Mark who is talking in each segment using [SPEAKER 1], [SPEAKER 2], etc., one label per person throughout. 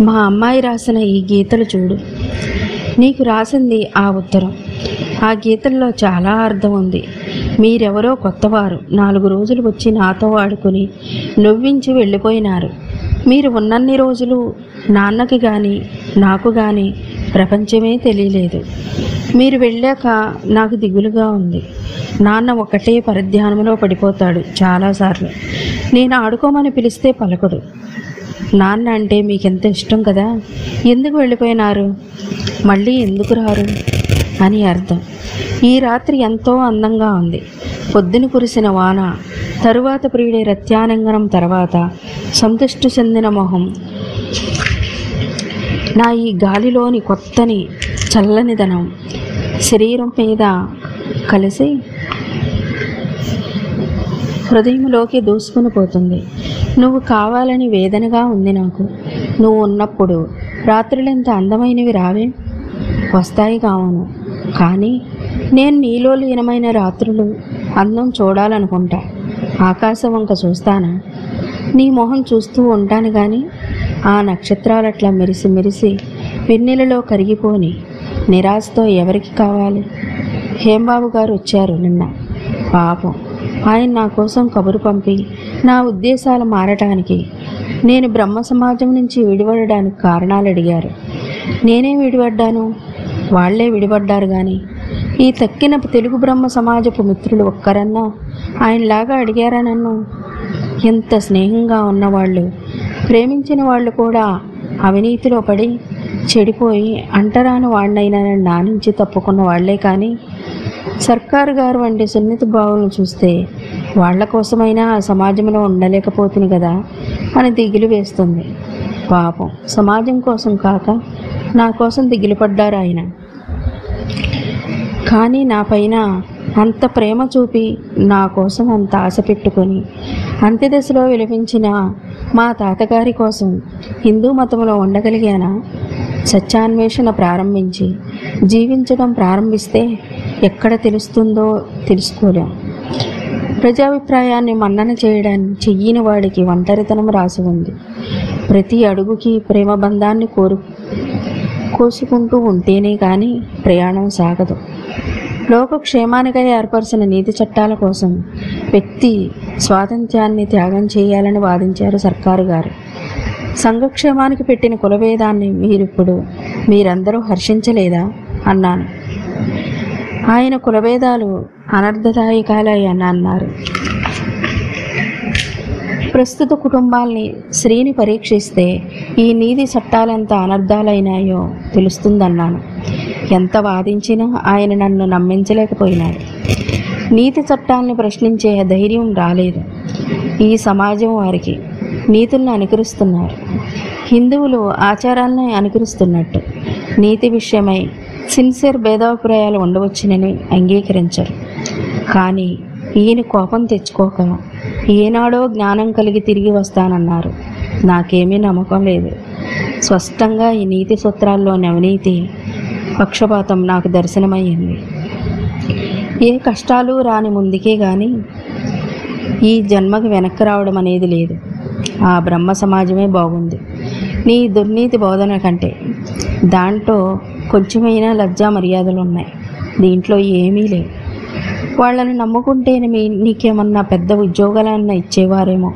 [SPEAKER 1] మా అమ్మాయి రాసిన ఈ గీతలు చూడు. నీకు రాసింది ఆ ఉత్తరం. ఆ గీతల్లో చాలా అర్థం ఉంది. మీరెవరో కొత్తవారు. నాలుగు రోజులు వచ్చి నాతో ఆడుకుని నవ్వించి వెళ్ళిపోయినారు. మీరు ఉన్నన్ని రోజులు నాన్నకి కానీ నాకు కానీ ప్రపంచమే తెలియలేదు. మీరు వెళ్ళాక నాకు దిగులుగా ఉంది. నాన్న ఒకటే పరిధ్యానంలో పడిపోతాడు చాలాసార్లు. నేను ఆడుకోమని పిలిస్తే పలకడు. నాన్న అంటే మీకు ఎంత ఇష్టం కదా? ఎందుకు వెళ్ళిపోయినారు? మళ్ళీ ఎందుకు రారు? అని అర్థం. ఈ రాత్రి ఎంతో అందంగా ఉంది. పొద్దున కురిసిన వాన తరువాత ప్రియుడే రత్యానంగనం తర్వాత సంతుష్టి చెందిన మొహం. నా ఈ గాలిలోని కొత్తని చల్లనిదనం శరీరం మీద కలిసి హృదయంలోకి దూసుకుని పోతుంది. నువ్వు కావాలని వేదనగా ఉంది నాకు. నువ్వు ఉన్నప్పుడు రాత్రులెంత అందమైనవి రావే? వస్తాయి కావును. కానీ నేను నీలో లీనమైన రాత్రులు అందం చూడాలనుకుంటా. ఆకాశం వంక చూస్తానా? నీ మొహం చూస్తూ ఉంటాను కానీ ఆ నక్షత్రాలట్లా మెరిసి మెరిసి వెన్నెలలో కరిగిపోని నిరాశతో ఎవరికి కావాలి? హేంబాబు గారు వచ్చారు నిన్న. పాపం. ఆయన నా కోసం కబురు పంపి నా ఉద్దేశాలు మారటానికి. నేను బ్రహ్మ సమాజం నుంచి విడిపడడానికి కారణాలు అడిగారు. నేనే విడిపడ్డాను? వాళ్ళే విడిపడ్డారు కానీ ఈ తక్కిన తెలుగు బ్రహ్మ సమాజపు మిత్రులు ఒక్కరన్నా ఆయనలాగా అడిగారా నన్ను? ఎంత స్నేహంగా ఉన్నవాళ్ళు. ప్రేమించిన వాళ్ళు కూడా అవినీతిలో పడి చెడిపోయి అంటరాని వాళ్ళైనా నా నుంచి తప్పుకున్న వాళ్ళే కానీ సర్కారు గారు వంటి సున్నిత భావులను చూస్తే వాళ్ళ కోసమైనా ఆ సమాజంలో ఉండలేకపోతుంది కదా అని దిగులు వేస్తుంది. పాపం సమాజం కోసం కాక నా కోసం దిగులు పడ్డారు ఆయన. కానీ నా పైన అంత ప్రేమ చూపి నా కోసం అంత ఆశ పెట్టుకొని అంత్యదశలో విలపించిన మా తాతగారి కోసం హిందూ మతంలో ఉండగలిగానా? సత్యాన్వేషణ ప్రారంభించి జీవించడం ప్రారంభిస్తే ఎక్కడ తెలుస్తుందో తెలుసుకోలేం. ప్రజాభిప్రాయాన్ని మన్నన చేయడాన్ని చెయ్యని వాడికి ఒంటరితనం రాసి ఉంది. ప్రతి అడుగుకి ప్రేమ బంధాన్ని కోరు కోసుకుంటూ ఉంటేనే కానీ ప్రయాణం సాగదు. లోకక్షేమానికై ఏర్పరిచిన నీతి చట్టాల కోసం వ్యక్తి స్వాతంత్ర్యాన్ని త్యాగం చేయాలని వాదించారు సర్కారు గారు. సంఘక్షేమానికి పెట్టిన కులభేదాన్ని మీరిప్పుడు మీరందరూ హర్షించలేదా? అన్నాను. ఆయన కులభేదాలు అనర్థదాయకాలయ్యని అన్నారు. ప్రస్తుత కుటుంబాల్ని స్త్రీని పరీక్షిస్తే ఈ నీతి చట్టాలెంత అనర్థాలైనాయో తెలుస్తుందన్నాను. ఎంత వాదించినా ఆయన నన్ను నమ్మించలేకపోయినాడు. నీతి చట్టాలను ప్రశ్నించే ధైర్యం రాలేదు. ఈ సమాజం వారికి నీతుల్ని అనుకరిస్తున్నారు. హిందువులు ఆచారాలను అనుకరిస్తున్నట్టు. నీతి విషయమై సిన్సియర్ భేదాభిప్రాయాలు ఉండవచ్చునని అంగీకరించరు. కానీ ఈయన కోపం తెచ్చుకోక ఏనాడో జ్ఞానం కలిగి తిరిగి వస్తానన్నారు. నాకేమీ నమ్మకం లేదు. స్పష్టంగా ఈ నీతి సూత్రాల్లోని అవినీతి పక్షపాతం నాకు దర్శనమయ్యింది. ఏ కష్టాలు రాని ముందుకే కానీ ఈ జన్మకు వెనక్కి రావడం అనేది లేదు. ఆ బ్రహ్మ సమాజమే బాగుంది. నీ దుర్నీతి బోధన కంటే దాంట్లో కొంచెమైనా లజ్జా మర్యాదలు ఉన్నాయి. దీంట్లో ఏమీ లేవు. వాళ్ళని నమ్ముకుంటేనే మీ నీకేమన్నా పెద్ద ఉద్యోగాలన్నా ఇచ్చేవారేమో.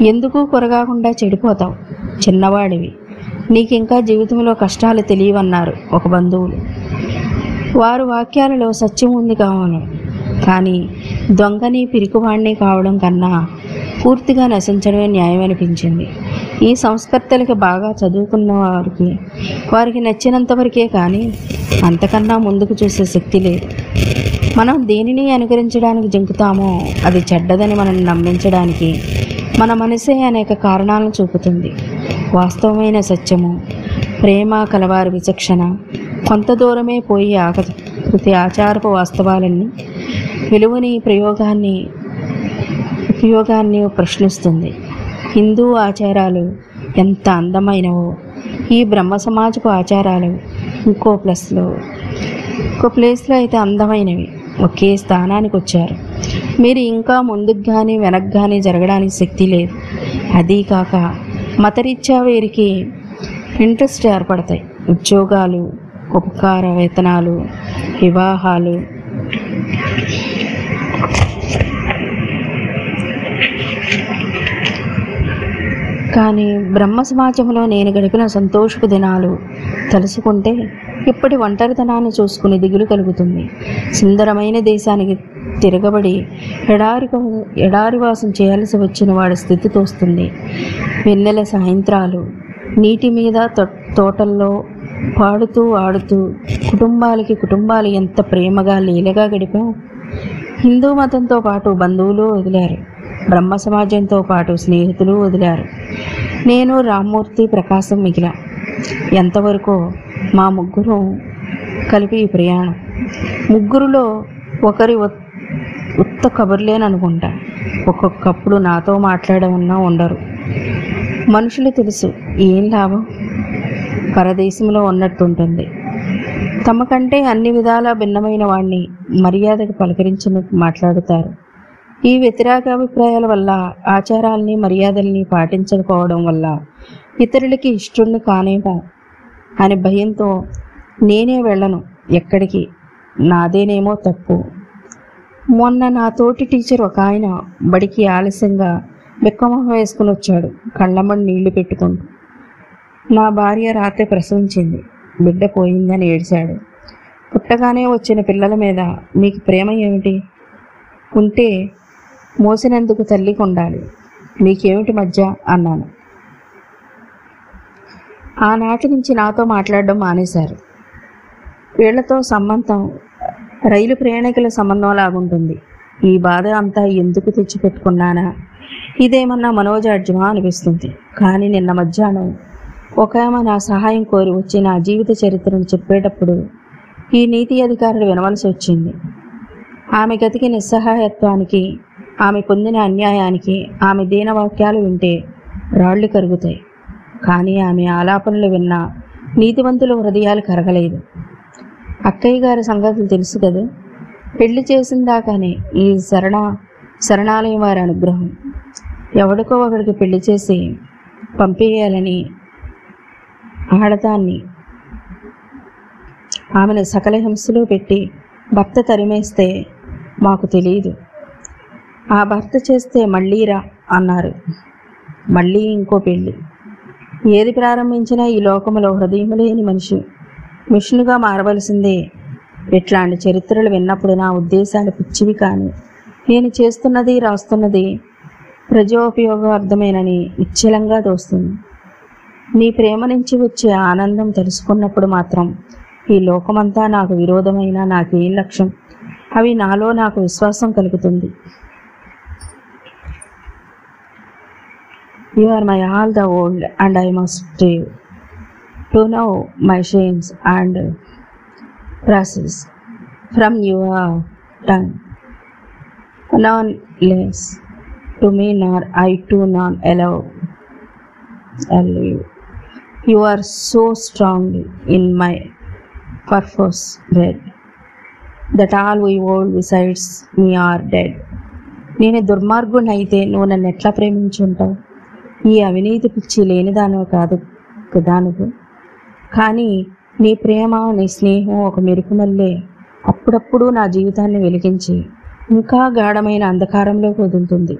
[SPEAKER 1] ఎందుకు కొరగాకుండా చెడిపోతావు? చిన్నవాడివి. నీకింకా జీవితంలో కష్టాలు తెలియవన్నారు ఒక బంధువులు. వారు వాక్యాలలో సత్యం ఉంది కావాలి కానీ దొంగని పిరికివాణ్ణి కావడం కన్నా పూర్తిగా నశించడమే న్యాయం అనిపించింది ఈ సంస్కర్తలకి బాగా చదువుకున్న వారికి వారికి నచ్చినంత వరకే కానీ అంతకన్నా ముందుకు చూసే శక్తి లేదు. మనం దేనిని అనుకరించడానికి జంకుతామో అది చెడ్డదని మనం నమ్మించడానికి మన మనసే అనేక కారణాలను చూపుతుంది. వాస్తవమైన సత్యము ప్రేమ కలవారి విచక్షణ కొంత దూరమే పోయి ఆకృతి ప్రతి ఆచారపు వాస్తవాలన్నీ విలువని ప్రయోగాన్ని ఉపయోగాన్ని ప్రశ్నిస్తుంది. హిందూ ఆచారాలు ఎంత అందమైనవో ఈ బ్రహ్మ సమాజపు ఆచారాలు ఇంకో ప్లస్లో. ఇంకో ప్లేస్లో అయితే అందమైనవి ఒకే స్థానానికి వచ్చారు. మీరు ఇంకా ముందుకు కానీ వెనక్కి కానీ జరగడానికి శక్తి లేదు. అదీ కాక మతరీత్యా వీరికి ఇంట్రెస్ట్ ఏర్పడతాయి. ఉద్యోగాలు ఉపకార వేతనాలు వివాహాలు. కానీ బ్రహ్మ సమాజంలో నేను గడిపిన సంతోషపు దినాలు తలుసుకుంటే ఇప్పటి ఒంటరితనాన్ని చూసుకుని దిగులు కలుగుతుంది. సుందరమైన దేశానికి తిరగబడి ఎడారి ఎడారి వాసం చేయాల్సి వచ్చిన వాడి స్థితి తోస్తుంది. వెన్నెల సాయంత్రాలు నీటి మీద తో- తోటల్లో పాడుతూ ఆడుతూ కుటుంబాలకి కుటుంబాలు ఎంత ప్రేమగా లీలగా గడిపా? హిందూ మతంతో పాటు బంధువులు వదిలారు. బ్రహ్మ సమాజంతో పాటు స్నేహితులు వదిలారు. నేను రామ్మూర్తి ప్రకాశం మిగిలా. ఎంతవరకు మా ముగ్గురు కలిపి ఈ ప్రయాణం. ముగ్గురులో ఒకరి ఉత్- ఉత్త కబుర్లేననుకుంటా. ఒక్కొక్కప్పుడు నాతో మాట్లాడమన్నా ఉండరు. మనుషులు తెలుసు ఏం లాభం? పరదేశంలో ఉన్నట్టుంటుంది. తమకంటే అన్ని విధాలా భిన్నమైన వాణ్ణి మర్యాదకు పలకరించినట్టు మాట్లాడుతారు. ఈ వ్యతిరేకాభిప్రాయాల వల్ల ఆచారాల్ని మర్యాదల్ని పాటించకపోవడం వల్ల ఇతరులకి ఇష్టం కానేమో అని భయంతో నేనే వెళ్ళను ఎక్కడికి. నాదేనేమో తప్పు. మొన్న నా తోటి టీచర్ ఒక ఆయన బడికి ఆలస్యంగా బిక్కమొహం వేసుకుని వచ్చాడు కళ్ళమ్మని నీళ్ళు పెట్టుకుంటూ. నా భార్య రాత్రి ప్రసవించింది బిడ్డ పోయిందని ఏడ్చాడు. పుట్టగానే వచ్చిన పిల్లల మీద మీకు ప్రేమ ఏమిటి? ఉంటే మోసినందుకు తల్లి ఉండాలి మీకేమిటి మధ్య? అన్నాను. ఆనాటి నుంచి నాతో మాట్లాడడం మానేశారు. వీళ్ళతో సంబంధం రైలు ప్రయాణికుల సంబంధం లాగుంటుంది. ఈ బాధ అంతా ఎందుకు తెచ్చిపెట్టుకున్నానా? ఇదేమన్నా మనోజాడ్యమా అనిపిస్తుంది. కానీ నిన్న మధ్యాహ్నం ఒక ఆమె నా సహాయం కోరి వచ్చి నా జీవిత చరిత్రను చెప్పేటప్పుడు ఈ నీతి అధికారులు వినవలసి వచ్చింది ఆమె గతికి నిస్సహాయత్వానికి ఆమె పొందిన అన్యాయానికి ఆమె దీనవాక్యాలు వింటే రాళ్ళు కరుగుతాయి. కానీ ఆమె ఆలాపనలు విన్న నీతివంతుల హృదయాలు కరగలేదు. అక్కయ్య గారి సంగతులు తెలుసు కదా? పెళ్ళి చేసిన దాకానే ఈ శరణ శరణాలయం వారి అనుగ్రహం. ఎవడికో ఒకడికి పెళ్ళి చేసి పంపేయాలని ఆడదాన్ని ఆమెను సకల హింసలో పెట్టి భర్త తరిమేస్తే మాకు తెలియదు. ఆ భర్త చేస్తే మళ్ళీ రా అన్నారు. మళ్ళీ ఇంకో పెళ్ళి. ఏది ప్రారంభించినా ఈ లోకములో హృదయం లేని మనిషి. మిషన్గా మారవలసిందే. ఇట్లాంటి చరిత్రలు విన్నప్పుడు నా ఉద్దేశాలు పిచ్చివి కానీ. నేను చేస్తున్నది రాస్తున్నది ప్రజోపయోగార్థమేనని నిశ్చలంగా దోస్తుంది నీ ప్రేమ నుంచి వచ్చే ఆనందం తెలుసుకున్నప్పుడు మాత్రం ఈ లోకమంతా నాకు విరోధమైన నాకేం లక్ష్యం? అవి నాలో నాకు విశ్వాసం కలుగుతుంది. You are my all the old and I must strive to know my shames and process from your tongue none less to me nor I to none allow allow You are so strong in my purpose bed that all we old besides me are dead నేను దుర్మార్గుడిని అయితే నువ్వు నన్ను ఎట్లా ప్రేమించుంటావు? ఈ అవినీతి పిచ్చి లేనిదానవు కాదు కదా నువ్వు కానీ నీ ప్రేమ నీ స్నేహం ఒక మెరుపు మల్లే. అప్పుడప్పుడు నా జీవితాన్ని వెలిగించి ఇంకా గాఢమైన అంధకారంలో వదులుతుంది.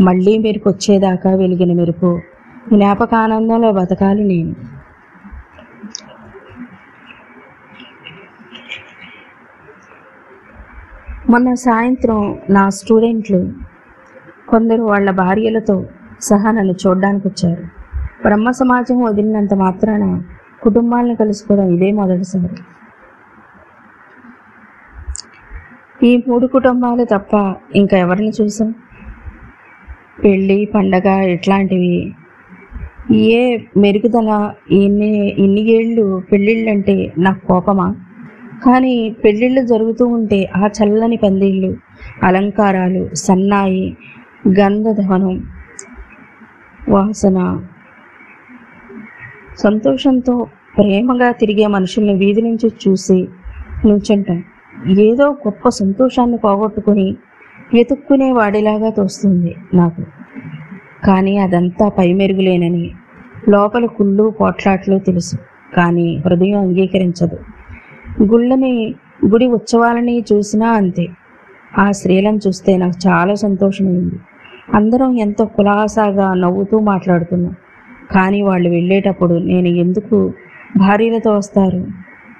[SPEAKER 1] మళ్ళీ మెరుపు వచ్చేదాకా వెలిగిన మెరుపు జ్ఞాపకానందంలో బతకాలి నేను. మొన్న సాయంత్రం నా స్టూడెంట్లు కొందరు వాళ్ళ భార్యలతో సహా నన్ను చూడడానికి వచ్చారు. బ్రహ్మ సమాజం వదిలినంత మాత్రాన కుటుంబాలను కలుసుకోవడం ఇదే మొదటిసారి ఈ మూడు కుటుంబాలు తప్ప ఇంకా ఎవరిని చూసాం? పెళ్ళి పండగ ఇట్లాంటివి. ఏ మెరుగుదల ఇన్ని ఇన్ని ఏళ్ళు పెళ్ళిళ్ళంటే నాకు కోపమా? కానీ పెళ్ళిళ్ళు జరుగుతూ ఉంటే ఆ చల్లని పందిళ్ళు అలంకారాలు సన్నాయి గంధధవనం వాసన. సంతోషంతో ప్రేమగా తిరిగే మనుషుల్ని వీధి నుంచి చూసి నుంచుంటాం ఏదో గొప్ప సంతోషాన్ని పోగొట్టుకుని వెతుక్కునే వాడిలాగా తోస్తుంది నాకు. కానీ అదంతా పై మెరుగులేనని లోపల కుళ్ళు పోట్లాట్లు తెలుసు కానీ హృదయం అంగీకరించదు. గుళ్ళని గుడి ఉత్సవాలని చూసినా అంతే. ఆ స్త్రీలను చూస్తే నాకు చాలా సంతోషమైంది. అందరం ఎంతో కులాసాగా నవ్వుతూ మాట్లాడుతున్నాం. కానీ వాళ్ళు వెళ్ళేటప్పుడు నేను ఎందుకు భార్యలతో వస్తారు?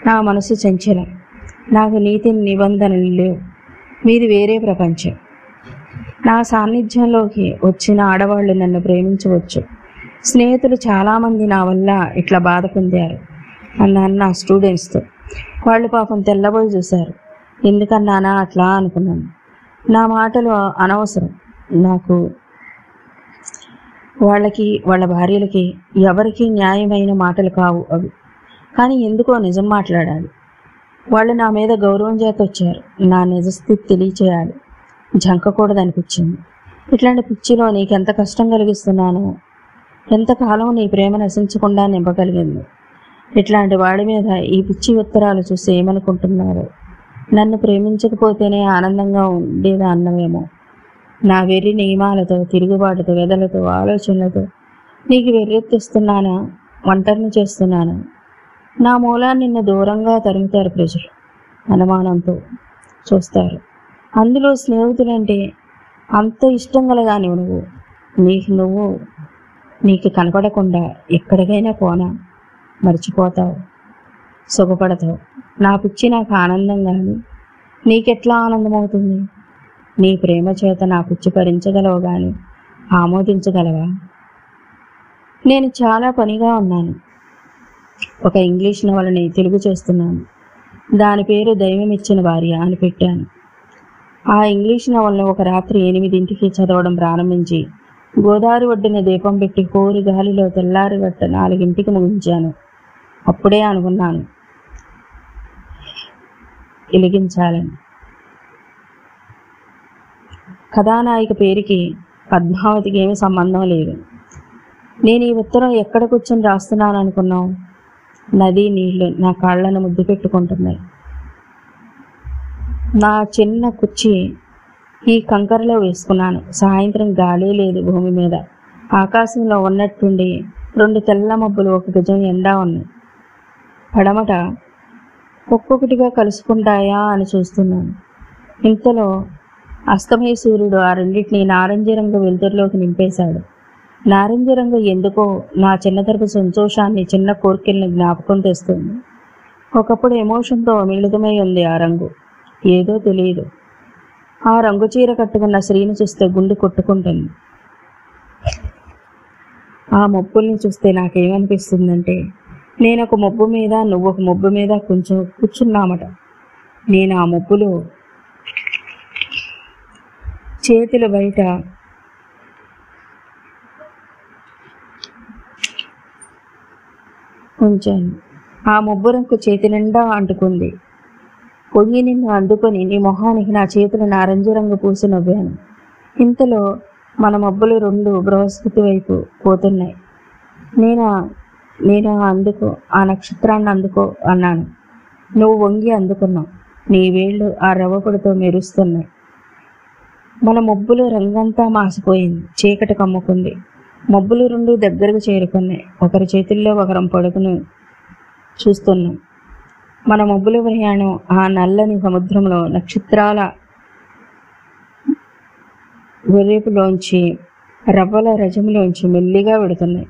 [SPEAKER 1] నా మనసు చంచలం. నాకు నీతి నిబంధనలు లేవు. మీది వేరే ప్రపంచం. నా సాన్నిధ్యంలోకి వచ్చిన ఆడవాళ్ళు నన్ను ప్రేమించవచ్చు. స్నేహితులు చాలామంది నా వల్ల ఇట్లా బాధ పొందారు. అన్నాను నా స్టూడెంట్స్తో. వాళ్ళు పాపం తెల్లబోయి చూశారు. ఎందుకన్నానా అట్లా అనుకున్నాను. నా మాటలు అనవసరం. నాకు వాళ్ళకి వాళ్ళ భార్యలకి ఎవరికి న్యాయమైన మాటలు కావు అవి. కానీ ఎందుకో నిజం మాట్లాడాలి. వాళ్ళు నా మీద గౌరవం చేత వచ్చారు. నా నిజస్థితి తెలియచేయాలి. జంకకూడదనిపించింది. ఇట్లాంటి పిచ్చిలో నీకెంత కష్టం కలిగిస్తున్నానో ఎంతకాలం నీ ప్రేమ నశించకుండా నింపగలిగింది. ఇట్లాంటి వాడి మీద ఈ పిచ్చి ఉత్తరాలు చూసి ఏమనుకుంటున్నారు? నన్ను ప్రేమించకపోతేనే ఆనందంగా ఉండేదా అన్నమేమో నా వెర్రి నియమాలతో తిరుగుబాటుతో వెదలతో ఆలోచనలతో నీకు వెర్రెత్తిస్తున్నానా? ఒంటరిని చేస్తున్నాను? నా మూలాన్ని నిన్ను దూరంగా తరుముతారు ప్రజలు అనుమానంతో చూస్తారు. అందులో స్నేహితులంటే అంత ఇష్టం కలదాని నువ్వు. నీకు నువ్వు నీకు కనపడకుండా ఎక్కడికైనా పోనా? మర్చిపోతావు సుఖపడతావు. నా పిచ్చి నాకు ఆనందం కానీ నీకెట్లా ఆనందమవుతుంది? నీ ప్రేమ చేత నా పిచ్చి గాని కానీ ఆమోదించగలవా? నేను చాలా పనిగా ఉన్నాను. ఒక ఇంగ్లీష్ నవలని తెలుగు చేస్తున్నాను. దాని పేరు దైవం ఇచ్చిన భార్య అని పెట్టాను. ఆ ఇంగ్లీష్ నవలను ఒక రాత్రి ఎనిమిదింటికి చదవడం ప్రారంభించి గోదావరి ఒడ్డున దీపం పెట్టి కోరి గాలిలో తెల్లారి గట్ట నాలుగింటికి ముగించాను. అప్పుడే అనుకున్నాను వెలిగించాలని. కథానాయిక పేరుకి పద్మావతికి ఏమీ సంబంధం లేదు. నేను ఈ ఉత్తరం ఎక్కడ కూర్చొని రాస్తున్నాను అనుకున్నావు? నది నీళ్ళు నా కాళ్ళను ముద్దు పెట్టుకుంటున్నాయి. నా చిన్న కుర్చీ ఈ కంకరలో వేసుకున్నాను. సాయంత్రం గాలి లేదు భూమి మీద. ఆకాశంలో ఉన్నట్టుండి రెండు తెల్ల మబ్బులు ఒక గజం ఎండా ఉన్నాయి. పడమట ఒక్కొక్కటిగా కలుసుకుంటాయా అని చూస్తున్నాను. ఇంతలో అస్తమయ సూర్యుడు ఆ రెండింటిని నారింజ రంగు వెలుతురులోకి నింపేశాడు. నారింజ రంగు ఎందుకో నా చిన్నతరపు సంతోషాన్ని చిన్న కోరికల్ని జ్ఞాపకం తెస్తుంది. ఒకప్పుడు ఎమోషన్తో మిళితమై ఉంది ఆ రంగు. ఏదో తెలియదు. ఆ రంగు చీర కట్టుకున్న స్త్రీని చూస్తే గుండె కొట్టుకుంటుంది. ఆ మొప్పుల్ని చూస్తే నాకేమనిపిస్తుందంటే నేను ఒక మబ్బు మీద నువ్వు ఒక మబ్బు మీద కొంచెం కూర్చున్నామట. నేను ఆ మొబ్బులో చేతుల బయట. ఉంచాను ఆ మబ్బు చేతి నిండా అంటుకుంది. పొంగి నిన్ను అందుకొని నీ మొహానికి నా చేతులు నారంజ రంగు పూసి నవ్వాను. ఇంతలో మన మబ్బులు రెండు బృహస్పతి వైపు పోతున్నాయి. నేను నేను అందుకో ఆ నక్షత్రాన్ని అందుకో అన్నాను. నువ్వు వంగి అందుకున్నావు. నీ వేళ్ళు ఆ రవ్వపొడితో మెరుస్తున్నాయి. మన మబ్బులు రంగంతా మాసిపోయింది. చీకటి కమ్ముకుంది. మబ్బులు రెండు దగ్గరకు చేరుకున్నాయి. ఒకరి చేతుల్లో ఒకరం పడుకుని చూస్తున్నాం. మన మబ్బుల ప్రయాణం ఆ నల్లని సముద్రంలో నక్షత్రాల వెరేపులోంచి రవ్వల రజములోంచి మెల్లిగా విడుతున్నాయి.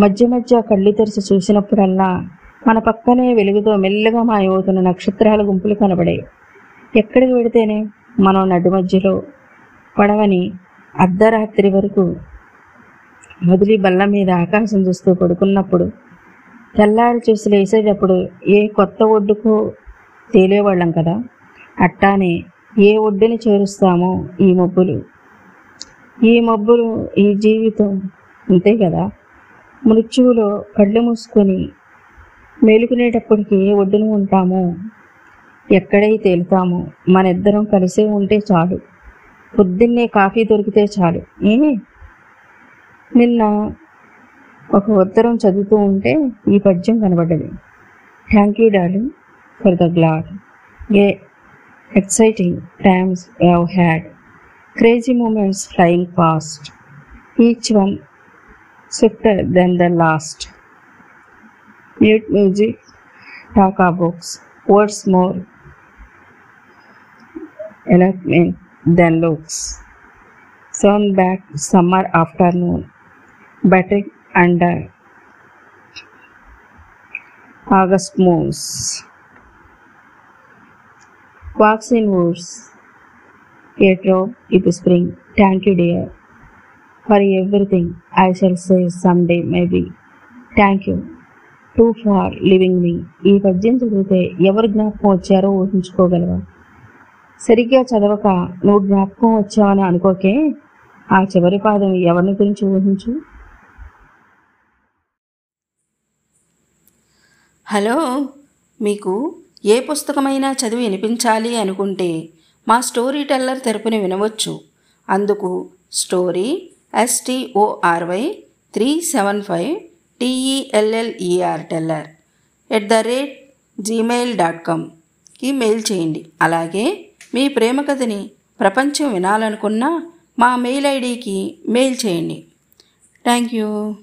[SPEAKER 1] మధ్య మధ్య కళ్ళు తెరిచి చూసినప్పుడల్లా మన పక్కనే వెలుగుతో మెల్లగా మాయమవుతున్న నక్షత్రాల గుంపులు కనబడాయి. ఎక్కడికి వెడితేనే మనం నడి మధ్యలో పడవని అర్ధరాత్రి వరకు వదిలి బల్ల మీద ఆకాశం చూస్తూ పడుకున్నప్పుడు తెల్లారి చూసి లేసేటప్పుడు ఏ కొత్త ఒడ్డుకు తేలేవాళ్ళం కదా. అట్టానే ఏ ఒడ్డుని చేరుస్తామో ఈ మబ్బులు. ఈ మబ్బులు ఈ జీవితం అంతే కదా. మృత్యువులో కళ్ళు మూసుకొని మేలుకునేటప్పటికి ఏ ఒడ్డున ఉంటామో ఎక్కడై తేలుతామో మన ఇద్దరం కలిసే ఉంటే చాలు. పొద్దున్నే కాఫీ దొరికితే చాలు. ఏ? నిన్న ఒక ఉత్తరం చదువుతూ ఉంటే ఈ పద్యం కనబడ్డది. Thank you darling for the glad a? Exciting times have had crazy moments flying fast each one swifter then the last mute music taka books words more eloquent than looks. Sound back summer afternoon, batting under August moons. Walks in woods, a drop it spring. Thank you, dear. For everything, I shall say someday, maybe. Thank you too for living me ఈ పద్యం చదివితే ఎవరు జ్ఞాపకం వచ్చారో ఊహించుకోగలవా సరిగ్గా చదవక నువ్వు జ్ఞాపకం వచ్చావని అనుకోకే ఆ చివరి పాదం ఎవరిని గురించి ఊహించు?
[SPEAKER 2] హలో మీకు ఏ పుస్తకమైనా చదివి వినిపించాలి అనుకుంటే మా స్టోరీ టెల్లర్ తెరపుని వినవచ్చు. అందుకు story S T O R Y three seven five T E L L E R teller at the rate Gmail dot కామ్కి mail చేయండి. అలాగే మీ ప్రేమ కథని ప్రపంచం వినాలనుకున్నా మా మెయిల్ ఐడికి మెయిల్ చేయండి. Thank you.